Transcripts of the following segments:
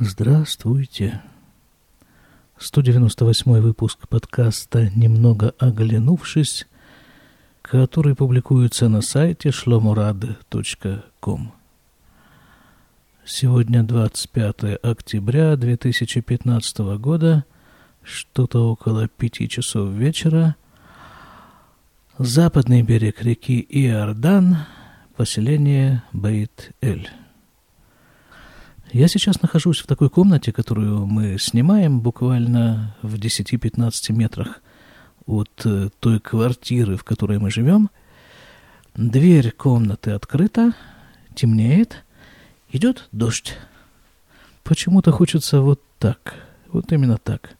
Здравствуйте. 198 выпуск подкаста «Немного оглянувшись», который публикуется на сайте shlomorad.com. Сегодня 25 октября 2015 года, что-то около пяти часов вечера. Западный берег реки Иордан, поселение Бейт-Эль. Я сейчас нахожусь в такой комнате, которую мы снимаем буквально в 10-15 метрах от э, той квартиры, в которой мы живем. Дверь комнаты открыта, темнеет, идет дождь. Почему-то хочется вот так, вот именно так,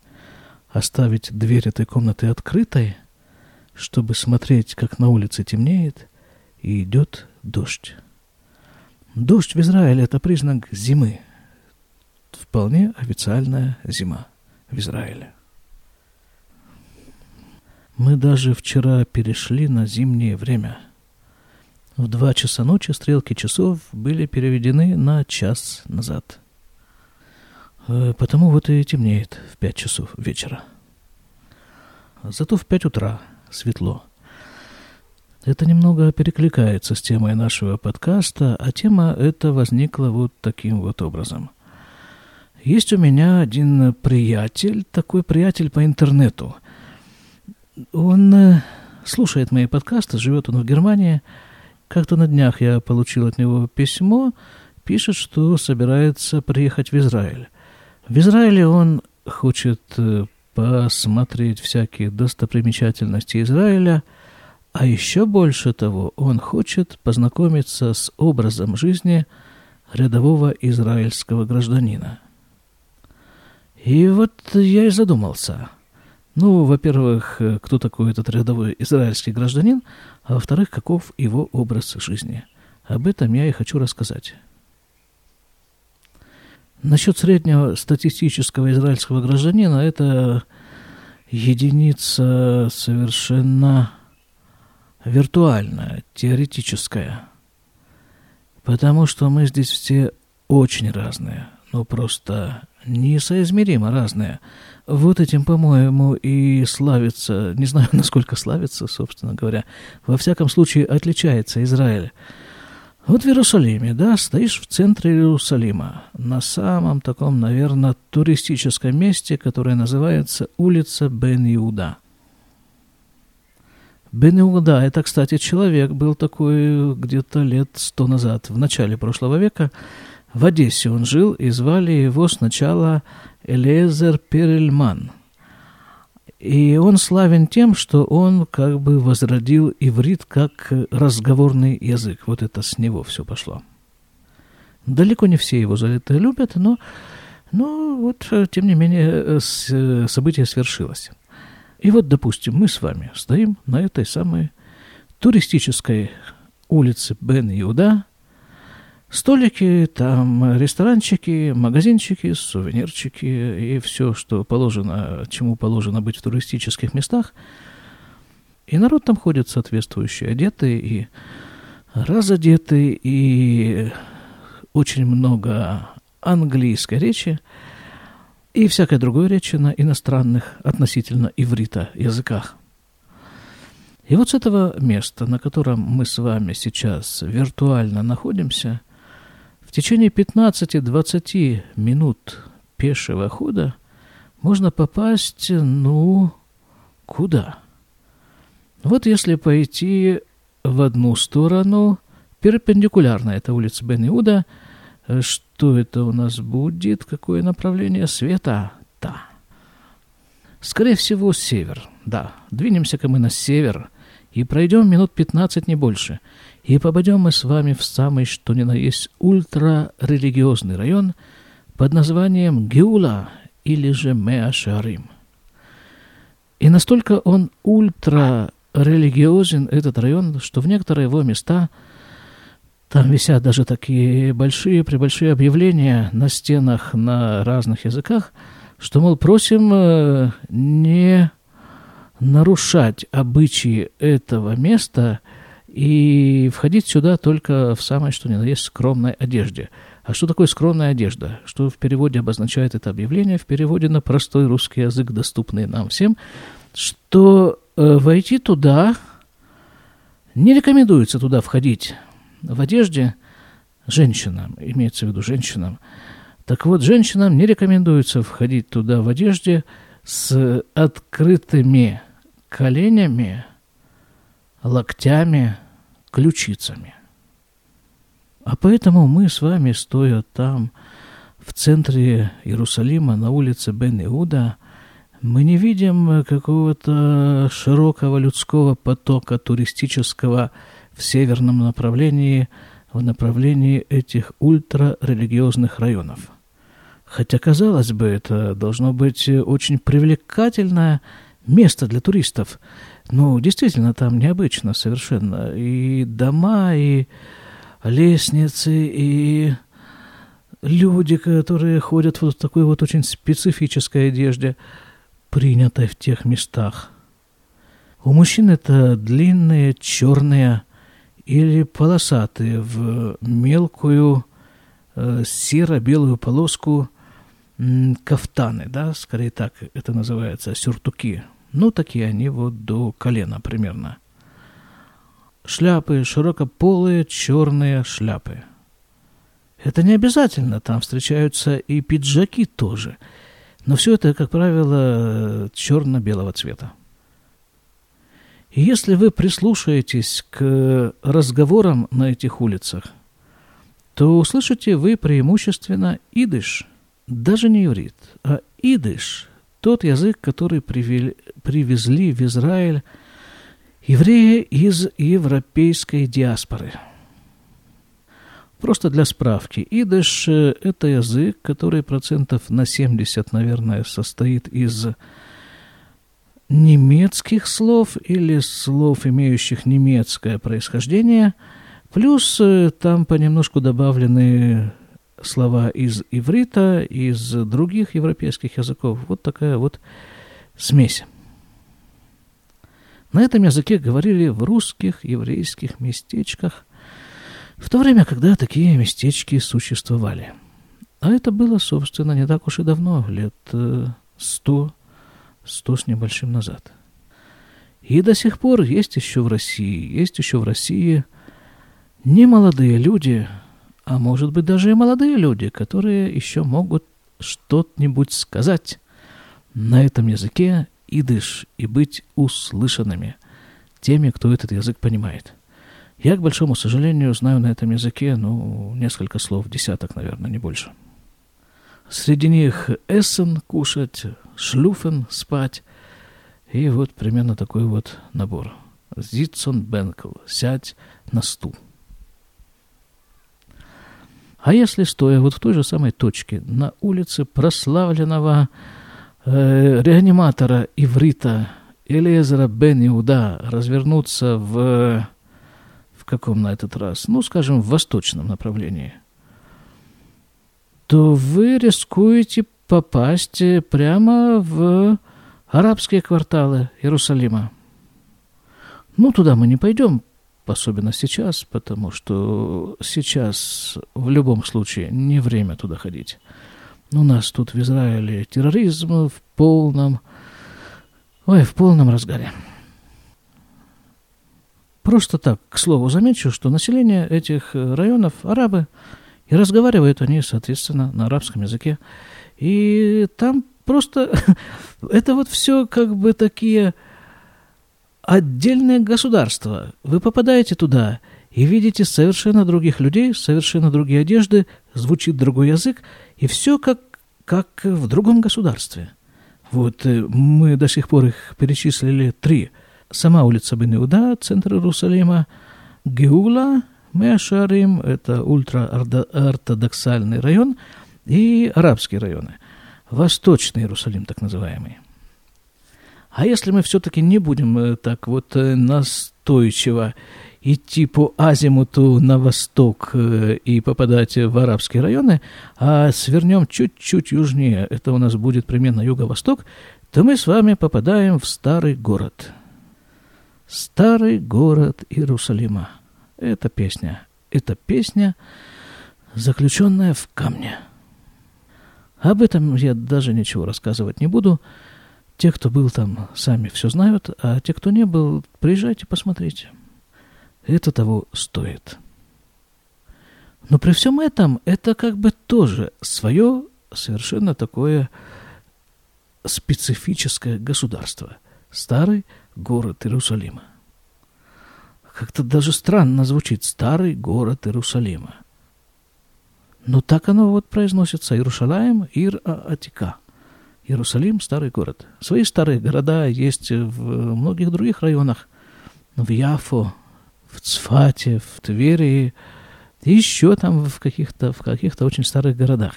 оставить дверь этой комнаты открытой, чтобы смотреть, как на улице темнеет и идет дождь. Дождь в Израиле – это признак зимы. Вполне официальная зима в Израиле. Мы даже вчера перешли на зимнее время. В два часа ночи стрелки часов были переведены на час назад. Э, потому вот и темнеет в пять часов вечера. Зато в пять утра светло – это немного перекликается с темой нашего подкаста, а тема эта возникла вот таким вот образом. Есть у меня один приятель, такой приятель по интернету. Он э, слушает мои подкасты, живет он в Германии. Как-то на днях я получил от него письмо, пишет, что собирается приехать в Израиль. В Израиле он хочет э, посмотреть всякие достопримечательности Израиля – а еще больше того, он хочет познакомиться с образом жизни рядового израильского гражданина. И вот я и задумался. Ну, во-первых, кто такой этот рядовой израильский гражданин, а во-вторых, каков его образ жизни. Об этом я и хочу рассказать. Насчет среднего статистического израильского гражданина это единица совершенно виртуальная, теоретическая. Потому что мы здесь все очень разные, ну просто несоизмеримо разные. Вот этим, по-моему, и славится, не знаю, насколько славится, собственно говоря, во всяком случае отличается Израиль. Вот в Иерусалиме, да, стоишь в центре Иерусалима, на самом таком, наверное, туристическом месте, которое называется улица Бен-Иуда – Бен Иуда, это, кстати, человек был такой где-то лет сто назад, в начале прошлого века. В Одессе он жил, и звали его сначала Элезер Перельман. И он славен тем, что он как бы возродил иврит как разговорный язык. Вот это с него все пошло. Далеко не все его за это любят, но, но вот, тем не менее, событие свершилось. И вот, допустим, мы с вами стоим на этой самой туристической улице Бен-Иуда, столики, там ресторанчики, магазинчики, сувенирчики и все, что положено, чему положено быть в туристических местах. И народ там ходит соответствующий, одетый и разодетый, и очень много английской речи – и всякой другой речи на иностранных относительно иврита языках. И вот с этого места, на котором мы с вами сейчас виртуально находимся, в течение 15-20 минут пешего хода можно попасть, ну, куда? Вот если пойти в одну сторону, перпендикулярно этой улице Бен-Иуда – что это у нас будет? Какое направление света? Да. Скорее всего, север. Да. Двинемся-ка мы на север и пройдем минут 15, не больше. И попадем мы с вами в самый, что ни на есть, ультрарелигиозный район под названием Геула или же Меашарим. И настолько он ультрарелигиозен, этот район, что в некоторые его места – там висят даже такие большие, пребольшие объявления на стенах на разных языках, что, мол, просим э, не нарушать обычаи этого места и входить сюда только в самой, что ни на есть, скромной одежде. А что такое скромная одежда? Что в переводе обозначает это объявление? В переводе на простой русский язык, доступный нам всем, что э, войти туда не рекомендуется туда входить в одежде женщинам, имеется в виду женщинам. Так вот, женщинам не рекомендуется входить туда в одежде с открытыми коленями, локтями, ключицами. А поэтому мы с вами, стоя там, в центре Иерусалима, на улице Бен-Иуда, мы не видим какого-то широкого людского потока туристического в северном направлении, в направлении этих ультрарелигиозных районов. Хотя, казалось бы, это должно быть очень привлекательное место для туристов. Ну, действительно, там необычно совершенно. И дома, и лестницы и люди, которые ходят в такой вот очень специфической одежде, принятой в тех местах. У мужчин это длинные, черные или полосатые в мелкую э, серо-белую полоску м, кафтаны, да, скорее так это называется, сюртуки. Ну, такие они вот до колена примерно – шляпы, широкополые черные шляпы. Это не обязательно, там встречаются и пиджаки тоже. Но все это, как правило, черно-белого цвета. Если вы прислушаетесь к разговорам на этих улицах, то услышите вы преимущественно идыш, даже не иврит, а идыш, тот язык, который привезли в Израиль Евреи из европейской диаспоры. Просто для справки. Идыш – это язык, который процентов на 70, наверное, состоит из немецких слов или слов, имеющих немецкое происхождение, плюс э, там понемножку добавлены слова из иврита, из других европейских языков. Вот такая вот смесь. На этом языке говорили в русских еврейских местечках, в то время, когда такие местечки существовали. А это было, собственно, не так уж и давно, лет э, сто, сто с небольшим назад. И до сих пор есть еще в России, есть еще в России не молодые люди, а может быть даже и молодые люди, которые еще могут что-нибудь сказать на этом языке идыш и быть услышанными теми, кто этот язык понимает. Я, к большому сожалению, знаю на этом языке, ну, несколько слов, десяток, наверное, не больше. Среди них эссен кушать, шлюфен спать, и вот примерно такой вот набор. Зитсон Бенкл, сядь на стул. А если стоя вот в той же самой точке на улице прославленного э, реаниматора иврита Элиезера бен Иуда развернуться в, в каком на этот раз, ну, скажем, в восточном направлении, то вы рискуете попасть прямо в арабские кварталы Иерусалима. Ну, туда мы не пойдем, особенно сейчас, потому что сейчас в любом случае не время туда ходить. У нас тут в Израиле терроризм в полном, ой, в полном разгаре. Просто так, к слову, замечу, что население этих районов арабы, и разговаривают они, соответственно, на арабском языке. И там просто это вот все как бы такие отдельные государства. Вы попадаете туда и видите совершенно других людей, совершенно другие одежды, звучит другой язык, и все как, как в другом государстве. Вот э, мы до сих пор их перечислили три. Сама улица Бен-Иуда, центр Иерусалима, Геула, Меашарим, это ультраортодоксальный район, и арабские районы. Восточный Иерусалим, так называемый. А если мы все-таки не будем э, так вот э, настойчиво идти по азимуту на восток э, и попадать в арабские районы, а свернем чуть-чуть южнее, это у нас будет примерно юго-восток, то мы с вами попадаем в старый город. Старый город Иерусалима. Это песня. Это песня заключенная в камне. Об этом я даже ничего рассказывать не буду. Те, кто был там, сами все знают, а те, кто не был, приезжайте, посмотрите. Это того стоит. Но при всем этом это как бы тоже свое совершенно такое специфическое государство. Старый город Иерусалима. Как-то даже странно звучит «старый город Иерусалима». Но так оно вот произносится. Иерусалим, Ир Атика. Иерусалим – старый город. Свои старые города есть в многих других районах. В Яфо, в Цфате, в Твери, еще там в каких-то в каких-то очень старых городах.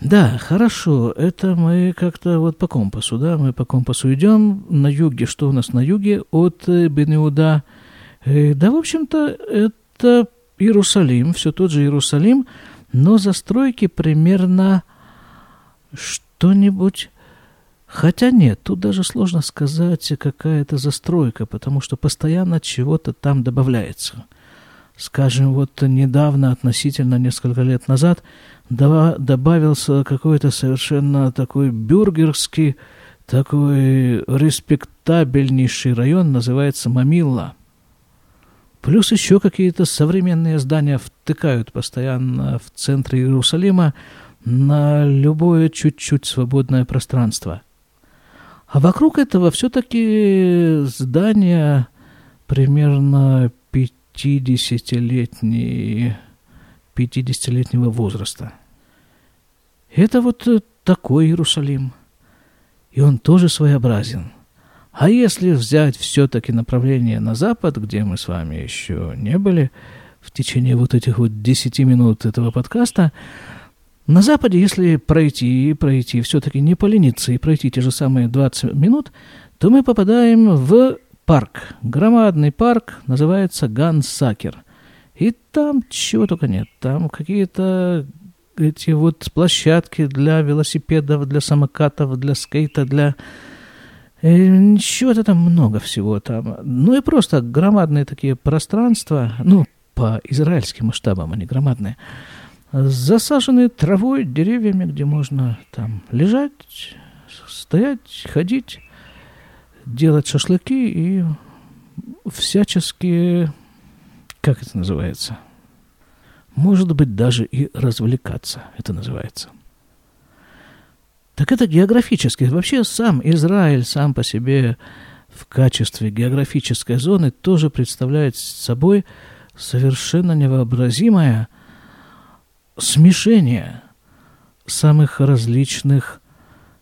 Да, хорошо, это мы как-то вот по компасу, да, мы по компасу идем. На юге, что у нас на юге от Бенеуда? Э, да, в общем-то, это Иерусалим, все тот же Иерусалим, но застройки примерно что-нибудь... Хотя нет, тут даже сложно сказать, какая это застройка, потому что постоянно чего-то там добавляется. Скажем, вот недавно, относительно несколько лет назад, добавился какой-то совершенно такой бюргерский, такой респектабельнейший район, называется Мамилла. Плюс еще какие-то современные здания втыкают постоянно в центре Иерусалима на любое чуть-чуть свободное пространство. А вокруг этого все-таки здания примерно 50-летней, 50-летнего возраста. Это вот э, такой Иерусалим. И он тоже своеобразен. А если взять все-таки направление на запад, где мы с вами еще не были, в течение вот этих вот 10 минут этого подкаста, на западе, если пройти и пройти, все-таки не полениться и пройти те же самые 20 минут, то мы попадаем в парк, громадный парк, называется Гансакер. И там чего только нет. Там какие-то эти вот площадки для велосипедов, для самокатов, для скейта, для... Э, чего-то там много всего там. Ну и просто громадные такие пространства, ну, по израильским масштабам они громадные, засаженные травой, деревьями, где можно там лежать, стоять, ходить делать шашлыки и всячески, как это называется, может быть, даже и развлекаться, это называется. Так это географически. Вообще сам Израиль сам по себе в качестве географической зоны тоже представляет собой совершенно невообразимое смешение самых различных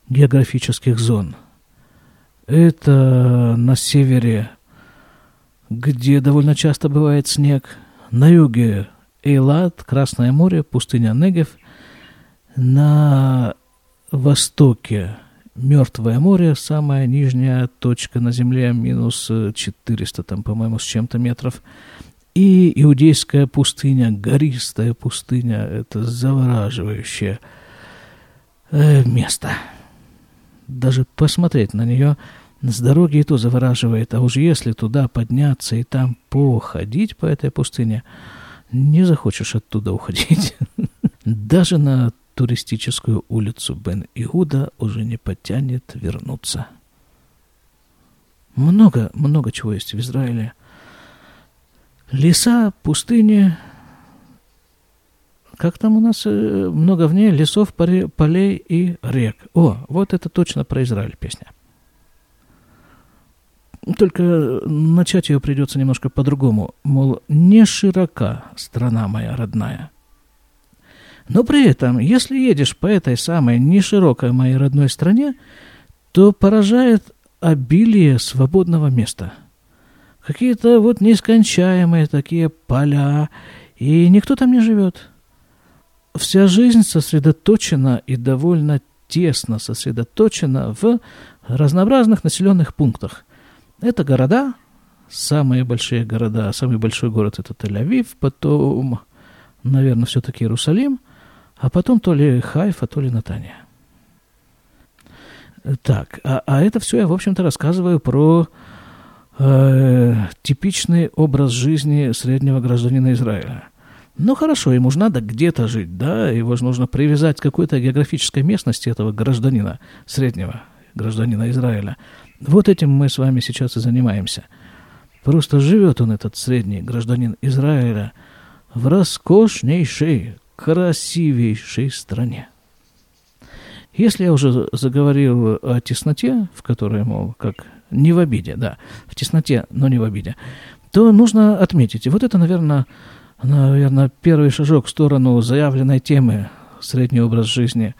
географических зон – это на севере, где довольно часто бывает снег. На юге Эйлат, Красное море, пустыня Негев. На востоке Мертвое море, самая нижняя точка на Земле, минус 400, там, по-моему, с чем-то метров. И Иудейская пустыня, гористая пустыня, это завораживающее э, место даже посмотреть на нее с дороги и то завораживает, а уж если туда подняться и там походить по этой пустыне, не захочешь оттуда уходить. Даже на туристическую улицу Бен-Иуда уже не потянет вернуться. Много, много чего есть в Израиле. Леса, пустыни, как там у нас э, много в ней лесов, полей и рек. О, вот это точно про Израиль песня. Только начать ее придется немножко по-другому. Мол, не широка страна моя родная. Но при этом, если едешь по этой самой неширокой моей родной стране, то поражает обилие свободного места. Какие-то вот нескончаемые такие поля, и никто там не живет вся жизнь сосредоточена и довольно тесно сосредоточена в разнообразных населенных пунктах. Это города, самые большие города, самый большой город это Тель-Авив, потом, наверное, все-таки Иерусалим, а потом то ли Хайфа, то ли Натания. Так, а, а это все я, в общем-то, рассказываю про э, типичный образ жизни среднего гражданина Израиля – Ну хорошо, ему же надо где-то жить, да, его же нужно привязать к какой-то географической местности этого гражданина среднего, гражданина Израиля. Вот этим мы с вами сейчас и занимаемся. Просто живет он, этот средний гражданин Израиля, в роскошнейшей, красивейшей стране. Если я уже заговорил о тесноте, в которой, мол, как не в обиде, да, в тесноте, но не в обиде, то нужно отметить, вот это, наверное, наверное, первый шажок в сторону заявленной темы средний образ жизни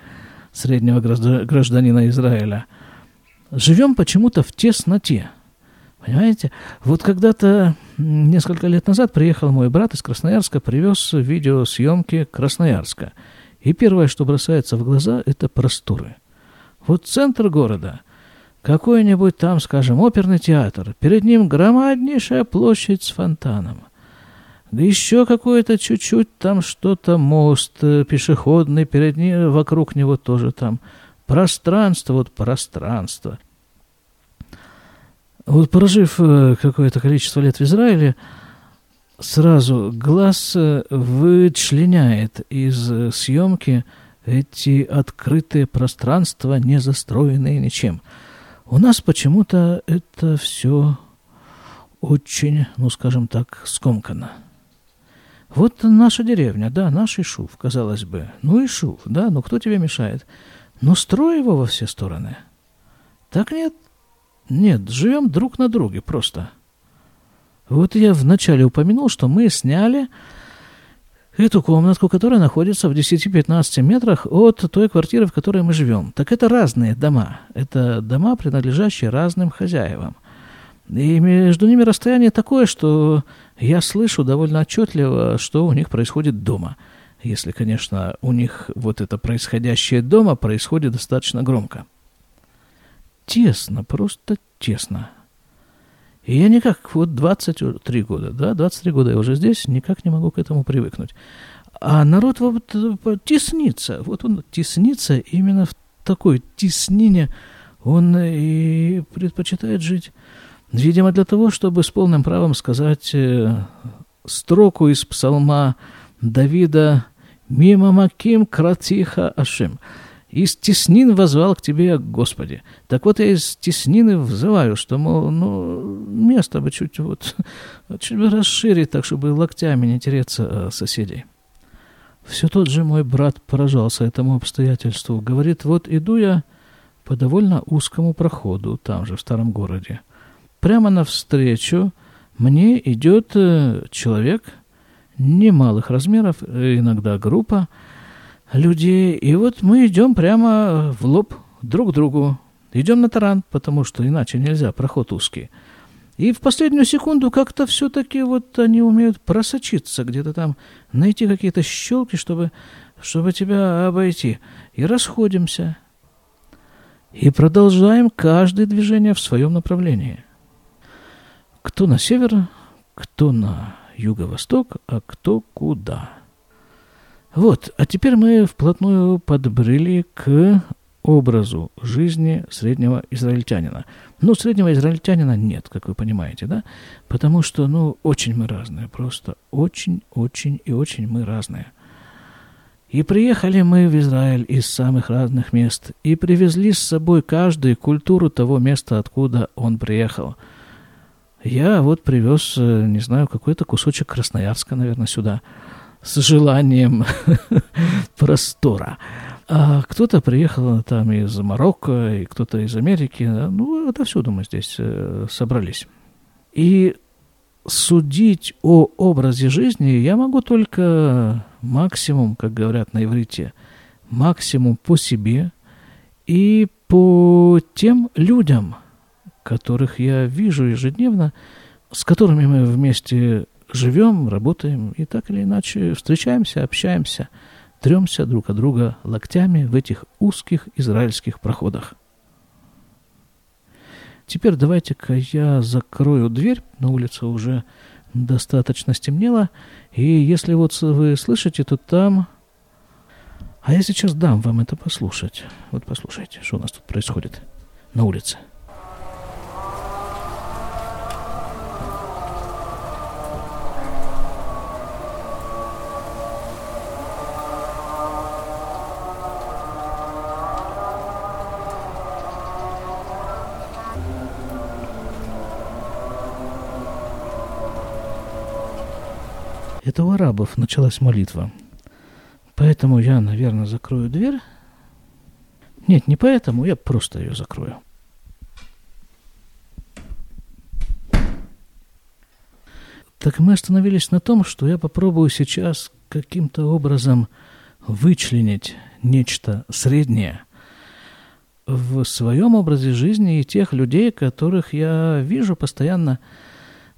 среднего гражданина Израиля. Живем почему-то в тесноте. Понимаете? Вот когда-то несколько лет назад приехал мой брат из Красноярска, привез видеосъемки Красноярска. И первое, что бросается в глаза, это просторы. Вот центр города, какой-нибудь там, скажем, оперный театр, перед ним громаднейшая площадь с фонтаном. Да еще какое-то чуть-чуть там что-то, мост э, пешеходный, перед ним, вокруг него тоже там пространство, вот пространство. Вот прожив э, какое-то количество лет в Израиле, сразу глаз э, вычленяет из съемки эти открытые пространства, не застроенные ничем. У нас почему-то это все очень, ну скажем так, скомкано. Вот наша деревня, да, наш Ишув, казалось бы. Ну, Ишув, да, ну кто тебе мешает? Ну, строй его во все стороны. Так нет. Нет, живем друг на друге просто. Вот я вначале упомянул, что мы сняли эту комнатку, которая находится в 10-15 метрах от той квартиры, в которой мы живем. Так это разные дома. Это дома, принадлежащие разным хозяевам. И между ними расстояние такое, что я слышу довольно отчетливо, что у них происходит дома. Если, конечно, у них вот это происходящее дома происходит достаточно громко. Тесно, просто тесно. И я никак, вот 23 года, да, 23 года я уже здесь, никак не могу к этому привыкнуть. А народ вот теснится, вот он теснится именно в такой теснине, он и предпочитает жить Видимо, для того, чтобы с полным правом сказать э, строку из псалма Давида «Мимо маким кратиха ашим». Из теснин возвал к тебе, Господи. Так вот, я из теснины взываю, что, мол, ну, место бы чуть вот, чуть бы расширить, так, чтобы локтями не тереться соседей. Все тот же мой брат поражался этому обстоятельству. Говорит, вот иду я по довольно узкому проходу, там же, в старом городе прямо навстречу мне идет э, человек немалых размеров, иногда группа людей. И вот мы идем прямо в лоб друг к другу. Идем на таран, потому что иначе нельзя, проход узкий. И в последнюю секунду как-то все-таки вот они умеют просочиться, где-то там найти какие-то щелки, чтобы, чтобы тебя обойти. И расходимся. И продолжаем каждое движение в своем направлении. Кто на север, кто на юго-восток, а кто куда. Вот, а теперь мы вплотную подбрели к образу жизни среднего израильтянина. Ну, среднего израильтянина нет, как вы понимаете, да? Потому что, ну, очень мы разные, просто очень, очень и очень мы разные. И приехали мы в Израиль из самых разных мест, и привезли с собой каждую культуру того места, откуда он приехал – я вот привез, э, не знаю, какой-то кусочек Красноярска, наверное, сюда с желанием простора. А кто-то приехал там из Марокко, и кто-то из Америки. Ну, отовсюду мы здесь э, собрались. И судить о образе жизни я могу только максимум, как говорят на иврите, максимум по себе и по тем людям – которых я вижу ежедневно, с которыми мы вместе живем, работаем и так или иначе встречаемся, общаемся, тремся друг от друга локтями в этих узких израильских проходах. Теперь давайте-ка я закрою дверь, на улице уже достаточно стемнело, и если вот вы слышите, то там... А я сейчас дам вам это послушать. Вот послушайте, что у нас тут происходит на улице. Это у арабов началась молитва. Поэтому я, наверное, закрою дверь. Нет, не поэтому, я просто ее закрою. Так мы остановились на том, что я попробую сейчас каким-то образом вычленить нечто среднее в своем образе жизни и тех людей, которых я вижу постоянно,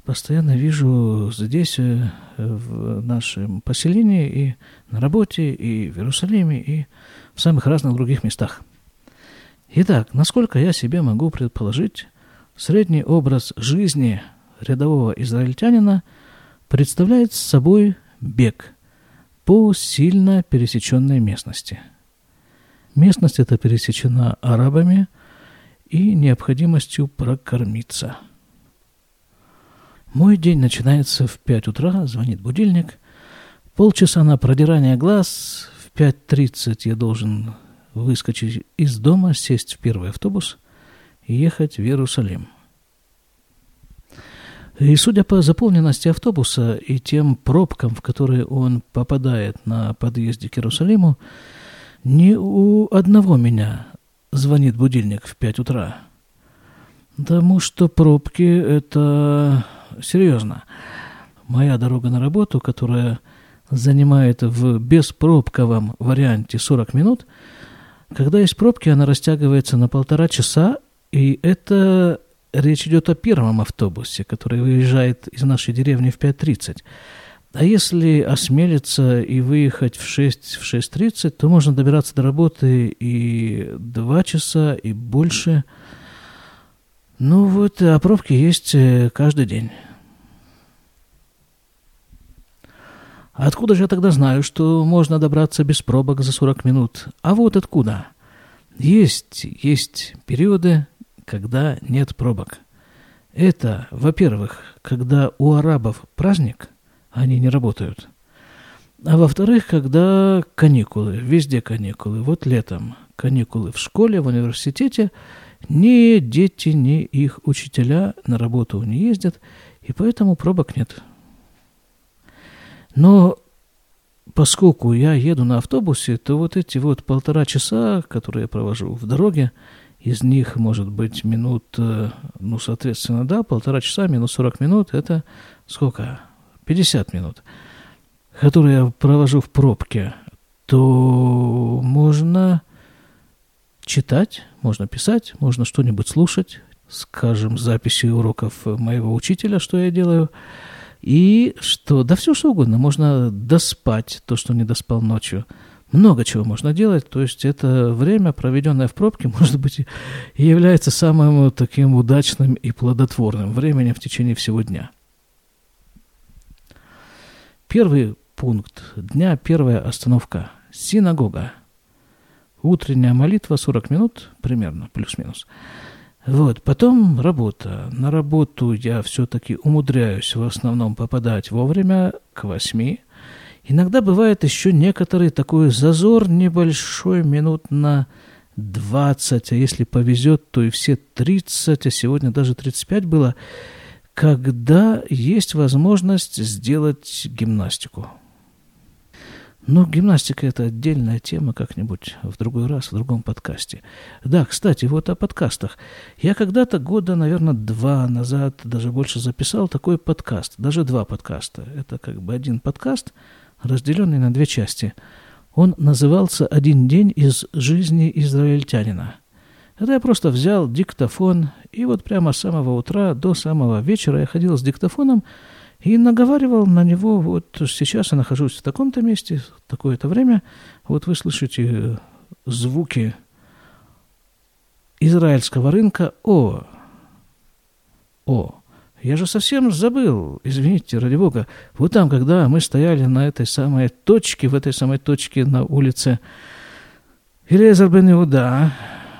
постоянно вижу здесь, э, в нашем поселении, и на работе, и в Иерусалиме, и в самых разных других местах. Итак, насколько я себе могу предположить, средний образ жизни рядового израильтянина представляет собой бег по сильно пересеченной местности. Местность эта пересечена арабами и необходимостью прокормиться. Мой день начинается в 5 утра, звонит будильник. Полчаса на продирание глаз, в 5.30 я должен выскочить из дома, сесть в первый автобус и ехать в Иерусалим – и судя по заполненности автобуса и тем пробкам, в которые он попадает на подъезде к Иерусалиму, ни у одного меня звонит будильник в пять утра. Потому что пробки – это серьезно. Моя дорога на работу, которая занимает в беспробковом варианте 40 минут, когда есть пробки, она растягивается на полтора часа, и это Речь идет о первом автобусе, который выезжает из нашей деревни в 5.30. А если осмелиться и выехать в 6, в 6.30, то можно добираться до работы и 2 часа, и больше. Ну вот, а пробки есть э, каждый день. Откуда же я тогда знаю, что можно добраться без пробок за 40 минут? А вот откуда. Есть, есть периоды, когда нет пробок. Это, во-первых, когда у арабов праздник, они не работают. А во-вторых, когда каникулы, везде каникулы. Вот летом каникулы в школе, в университете, ни дети, ни их учителя на работу не ездят, и поэтому пробок нет. Но поскольку я еду на автобусе, то вот эти вот полтора часа, которые я провожу в дороге, из них может быть минут, э, ну, соответственно, да, полтора часа, минус 40 минут, это сколько? 50 минут, которые я провожу в пробке, то можно читать, можно писать, можно что-нибудь слушать, скажем, записи уроков моего учителя, что я делаю, и что, да все что угодно, можно доспать то, что не доспал ночью – много чего можно делать. То есть это время, проведенное в пробке, может быть, и является самым таким удачным и плодотворным временем в течение всего дня. Первый пункт дня, первая остановка – синагога. Утренняя молитва 40 минут примерно, плюс-минус. Вот, потом работа. На работу я все-таки умудряюсь в основном попадать вовремя, к восьми. Иногда бывает еще некоторый такой зазор небольшой, минут на 20, а если повезет, то и все 30, а сегодня даже 35 было, когда есть возможность сделать гимнастику. Но гимнастика – это отдельная тема как-нибудь в другой раз, в другом подкасте. Да, кстати, вот о подкастах. Я когда-то года, наверное, два назад, даже больше записал такой подкаст. Даже два подкаста. Это как бы один подкаст – разделенный на две части. Он назывался «Один день из жизни израильтянина». Это я просто взял диктофон, и вот прямо с самого утра до самого вечера я ходил с диктофоном и наговаривал на него, вот сейчас я нахожусь в таком-то месте, такое-то время, вот вы слышите звуки израильского рынка, о, о, я же совсем забыл, извините, ради бога. Вот там, когда мы стояли на этой самой точке, в этой самой точке на улице Илезар бен Иуда,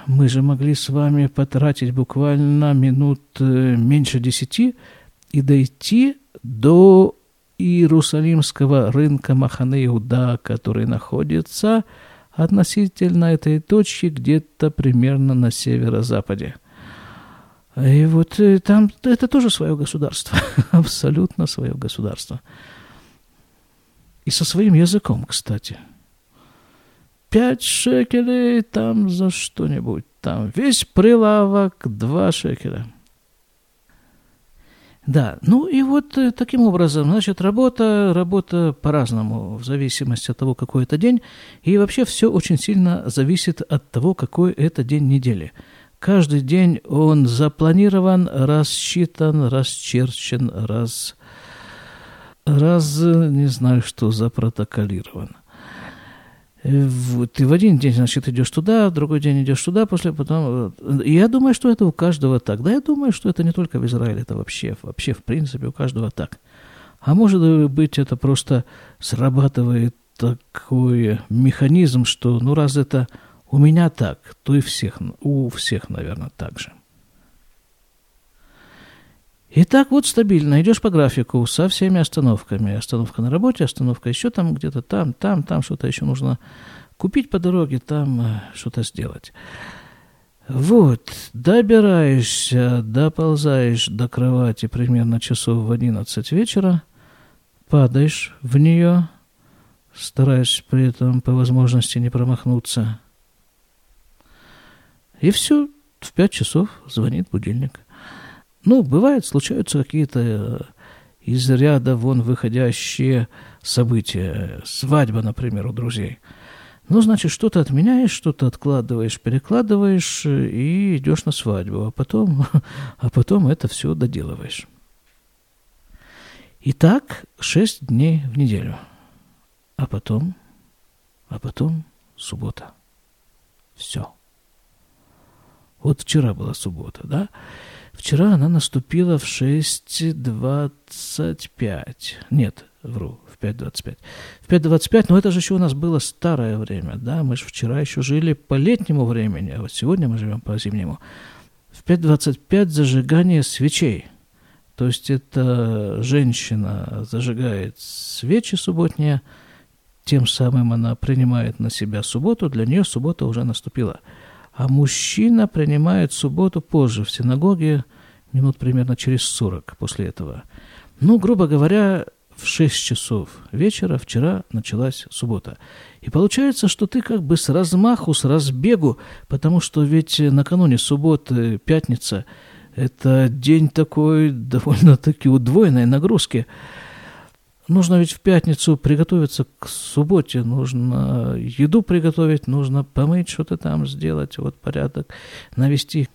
мы же могли с вами потратить буквально минут э, меньше десяти и дойти до Иерусалимского рынка Махане Иуда, который находится относительно этой точки где-то примерно на северо-западе. И вот там это тоже свое государство, абсолютно свое государство. И со своим языком, кстати. Пять шекелей там за что-нибудь. Там весь прилавок два шекеля. Да, ну и вот э, таким образом, значит, работа, работа по-разному, в зависимости от того, какой это день. И вообще все очень сильно зависит от того, какой это день недели. Каждый день он запланирован, рассчитан, расчерчен, раз, раз не знаю что, запротоколирован. Ты в один день, значит, идешь туда, в другой день идешь туда, после потом... Я думаю, что это у каждого так. Да, я думаю, что это не только в Израиле, это вообще, вообще, в принципе, у каждого так. А может быть, это просто срабатывает такой механизм, что, ну, раз это у меня так, то и всех, у всех, наверное, так же. И так вот стабильно идешь по графику со всеми остановками. Остановка на работе, остановка еще там где-то, там, там, там что-то еще нужно купить по дороге, там э, что-то сделать. Вот, добираешься, доползаешь до кровати примерно часов в 11 вечера, падаешь в нее, стараясь при этом по возможности не промахнуться. И все, в 5 часов звонит будильник – ну, бывает, случаются какие-то э, из ряда вон выходящие события. Свадьба, например, у друзей. Ну, значит, что-то отменяешь, что-то откладываешь, перекладываешь э, и идешь на свадьбу, а потом, а потом это все доделываешь. Итак, шесть дней в неделю. А потом, а потом суббота. Все. Вот вчера была суббота, да? Вчера она наступила в 6.25. Нет, вру, в 5.25. В 5.25, но это же еще у нас было старое время, да, мы же вчера еще жили по летнему времени, а вот сегодня мы живем по зимнему. В 5.25 зажигание свечей. То есть это женщина зажигает свечи субботние, тем самым она принимает на себя субботу, для нее суббота уже наступила – а мужчина принимает субботу позже в синагоге, минут примерно через 40 после этого. Ну, грубо говоря, в 6 часов вечера вчера началась суббота. И получается, что ты как бы с размаху, с разбегу, потому что ведь накануне субботы, пятница, это день такой довольно-таки удвоенной нагрузки – Нужно ведь в пятницу приготовиться к субботе, нужно еду приготовить, нужно помыть что-то там, сделать, вот порядок навести.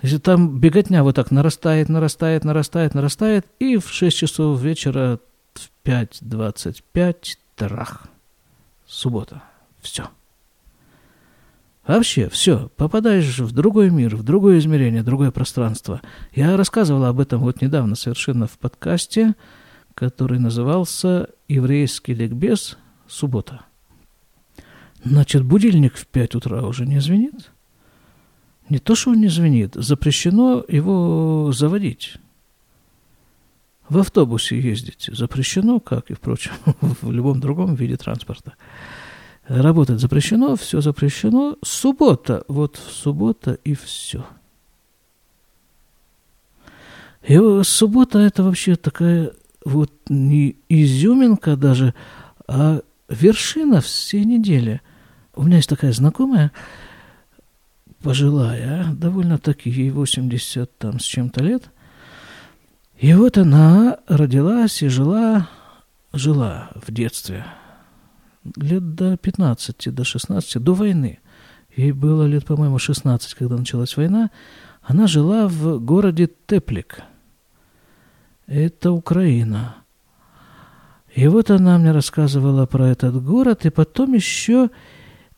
Если там беготня вот так нарастает, нарастает, нарастает, нарастает, и в 6 часов вечера в 5.25 трах. Суббота. Все. Вообще, все, попадаешь в другой мир, в другое измерение, другое пространство. Я рассказывал об этом вот недавно совершенно в подкасте – который назывался «Еврейский ликбез. Суббота». Значит, будильник в пять утра уже не звенит? Не то, что он не звенит, запрещено его заводить. В автобусе ездить запрещено, как и, впрочем, в любом другом виде транспорта. Работать запрещено, все запрещено. Суббота, вот суббота и все. И суббота это вообще такая вот не изюминка даже, а вершина всей недели. У меня есть такая знакомая, пожилая, довольно-таки ей 80 там с чем-то лет. И вот она родилась и жила, жила в детстве лет до 15, до 16, до войны. Ей было лет, по-моему, 16, когда началась война. Она жила в городе Теплик – это Украина. И вот она мне рассказывала про этот город, и потом еще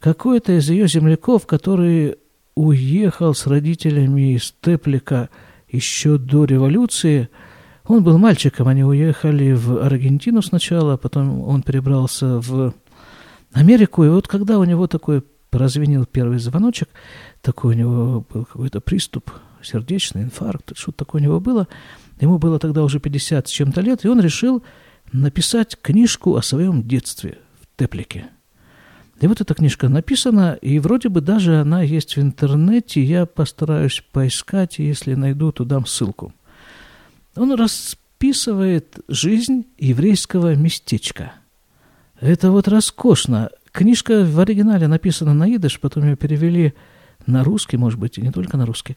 какой-то из ее земляков, который уехал с родителями из Теплика еще до революции, он был мальчиком, они уехали в Аргентину сначала, а потом он перебрался в Америку, и вот когда у него такой прозвенел первый звоночек, такой у него был какой-то приступ, сердечный инфаркт, что-то такое у него было – Ему было тогда уже 50 с чем-то лет, и он решил написать книжку о своем детстве в Теплике. И вот эта книжка написана, и вроде бы даже она есть в интернете. Я постараюсь поискать, если найду, то дам ссылку. Он расписывает жизнь еврейского местечка Это вот роскошно. Книжка в оригинале написана на идыш, потом ее перевели на русский, может быть, и не только на русский.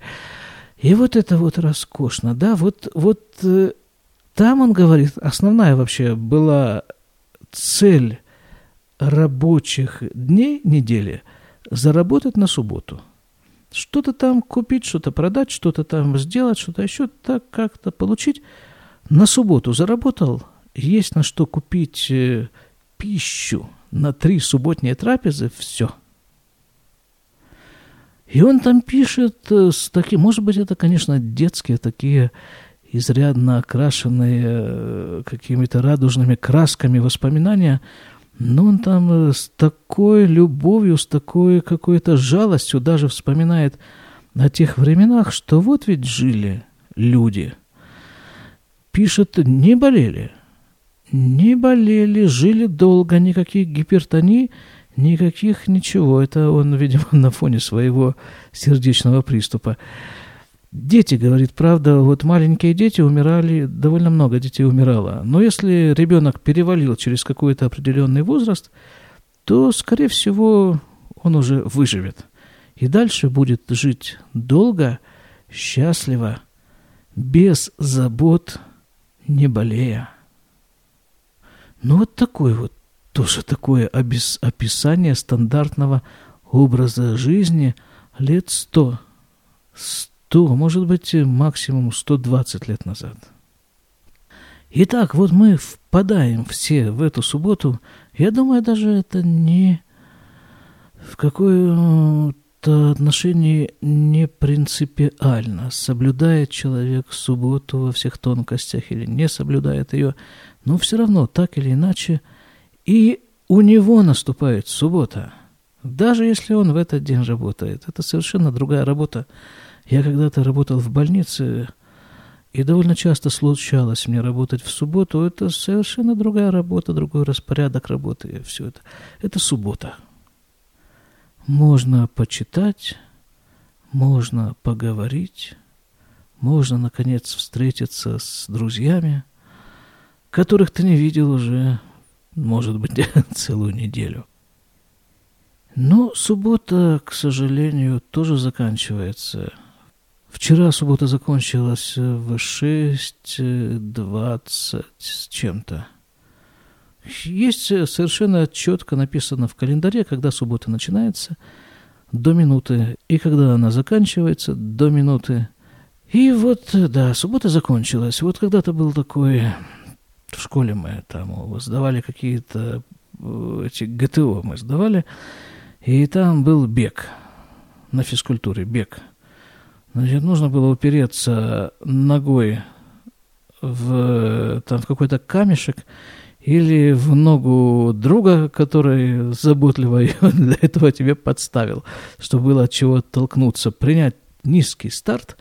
И вот это вот роскошно, да, вот, вот э, там он говорит, основная вообще была цель рабочих дней недели заработать на субботу. Что-то там купить, что-то продать, что-то там сделать, что-то еще так как-то получить. На субботу заработал, есть на что купить э, пищу на три субботние трапезы, все. И он там пишет э, с таким, может быть, это, конечно, детские такие изрядно окрашенные э, какими-то радужными красками воспоминания, но он там э, с такой любовью, с такой какой-то жалостью даже вспоминает о тех временах, что вот ведь жили люди. Пишет, не болели, не болели, жили долго, никаких гипертоний, никаких ничего. Это он, видимо, на фоне своего сердечного приступа. Дети, говорит, правда, вот маленькие дети умирали, довольно много детей умирало. Но если ребенок перевалил через какой-то определенный возраст, то, скорее всего, он уже выживет. И дальше будет жить долго, счастливо, без забот, не болея. Ну вот такой вот, тоже такое описание стандартного образа жизни лет сто, сто, может быть, максимум 120 лет назад. Итак, вот мы впадаем все в эту субботу. Я думаю, даже это не в какое-то отношении не принципиально, соблюдает человек субботу во всех тонкостях или не соблюдает ее – но все равно, так или иначе, и у него наступает суббота. Даже если он в этот день работает. Это совершенно другая работа. Я когда-то работал в больнице, и довольно часто случалось мне работать в субботу. Это совершенно другая работа, другой распорядок работы. Все это. Это суббота. Можно почитать, можно поговорить, можно, наконец, встретиться с друзьями – которых ты не видел уже, может быть, целую неделю. Но суббота, к сожалению, тоже заканчивается. Вчера суббота закончилась в 6.20 с чем-то. Есть совершенно четко написано в календаре, когда суббота начинается, до минуты, и когда она заканчивается, до минуты. И вот, да, суббота закончилась. Вот когда-то был такой в школе мы там сдавали какие-то э, эти ГТО мы сдавали, и там был бег на физкультуре, бег. Значит, нужно было упереться ногой в, там, в какой-то камешек или в ногу друга, который заботливо для этого тебе подставил, чтобы было от чего толкнуться, принять низкий старт.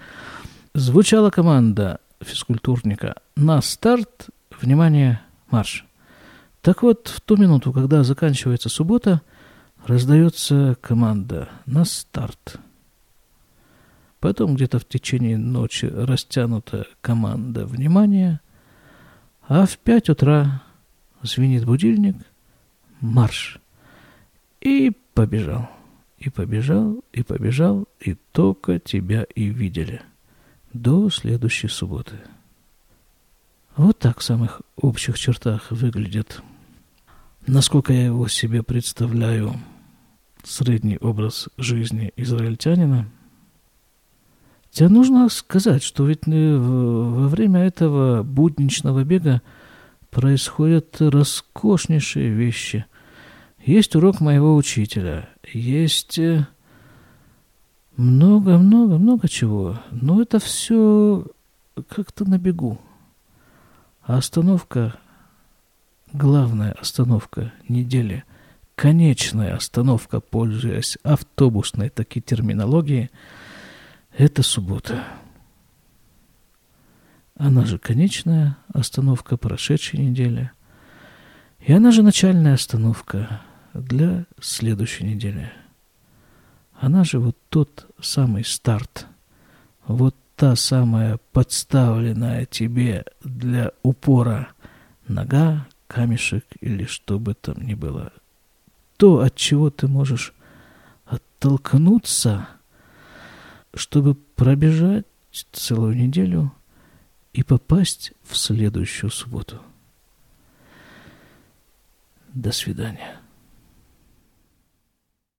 Звучала команда физкультурника на старт Внимание, марш. Так вот, в ту минуту, когда заканчивается суббота, раздается команда на старт. Потом где-то в течение ночи растянута команда внимания, а в пять утра звенит будильник, марш. И побежал, и побежал, и побежал, и только тебя и видели. До следующей субботы. Вот так в самых общих чертах выглядит, насколько я его себе представляю, средний образ жизни израильтянина. Тебе нужно сказать, что ведь э, во время этого будничного бега происходят роскошнейшие вещи. Есть урок моего учителя, есть много-много-много чего, но это все как-то на бегу. А остановка, главная остановка недели, конечная остановка, пользуясь автобусной таки терминологией, это суббота. Она же конечная остановка прошедшей недели. И она же начальная остановка для следующей недели. Она же вот тот самый старт, вот та самая подставленная тебе для упора нога, камешек или что бы там ни было. То, от чего ты можешь оттолкнуться, чтобы пробежать целую неделю и попасть в следующую субботу. До свидания.